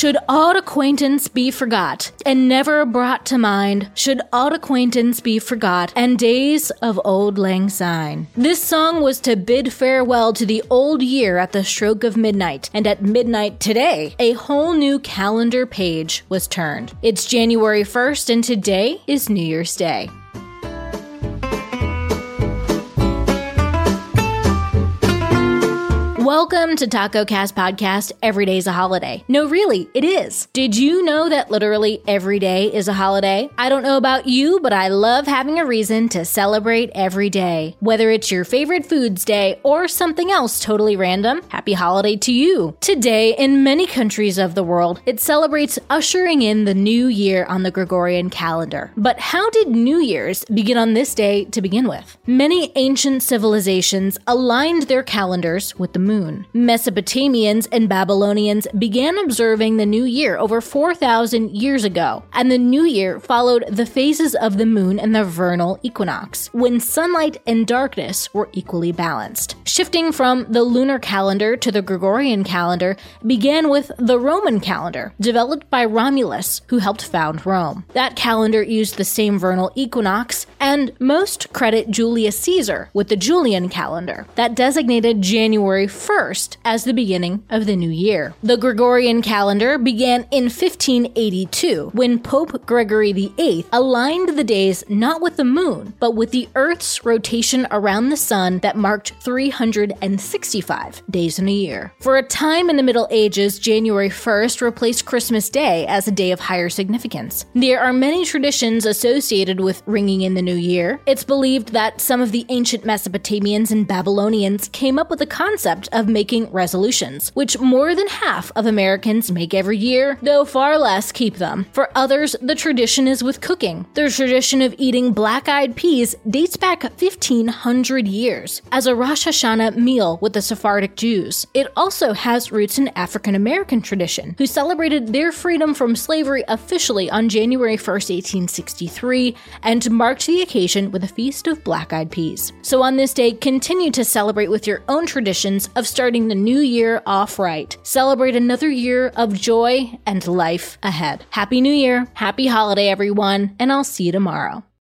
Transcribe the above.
Should old acquaintance be forgot, and never brought to mind, should old acquaintance be forgot, and days of auld lang syne. This song was to bid farewell to the old year at the stroke of midnight, and at midnight today, a whole new calendar page was turned. It's January 1st, and today is New Year's Day. Welcome to Taco Cast Podcast. Every day's a holiday. No, really, it is. Did you know that literally every day is a holiday? I don't know about you, but I love having a reason to celebrate every day. Whether it's your favorite foods day or something else totally random, happy holiday to you. Today, in many countries of the world, it celebrates ushering in the new year on the Gregorian calendar. But how did New Year's begin on this day to begin with? Many ancient civilizations aligned their calendars with the moon moon. Mesopotamians and Babylonians began observing the new year over 4,000 years ago, and the new year followed the phases of the moon and the vernal equinox, when sunlight and darkness were equally balanced. Shifting from the lunar calendar to the Gregorian calendar began with the Roman calendar, developed by Romulus, who helped found Rome. That calendar used the same vernal equinox, and most credit Julius Caesar with the Julian calendar, that designated January 1st as the beginning of the new year. The Gregorian calendar began in 1582 when Pope Gregory VIII aligned the days not with the moon, but with the Earth's rotation around the sun that marked 365 days in a year. For a time in the Middle Ages, January 1st replaced Christmas Day as a day of higher significance. There are many traditions associated with ringing in the new year. It's believed that some of the ancient Mesopotamians and Babylonians came up with the concept of making resolutions, which more than half of Americans make every year, though far less keep them. For others, the tradition is with cooking. The tradition of eating black eyed peas dates back 1500 years as a Rosh Hashanah meal with the Sephardic Jews. It also has roots in African American tradition, who celebrated their freedom from slavery officially on January 1st, 1863, and marked occasion with a feast of black eyed peas. So on this day, continue to celebrate with your own traditions of starting the new year off right. Celebrate another year of joy and life ahead. Happy New Year, happy holiday, everyone, and I'll see you tomorrow.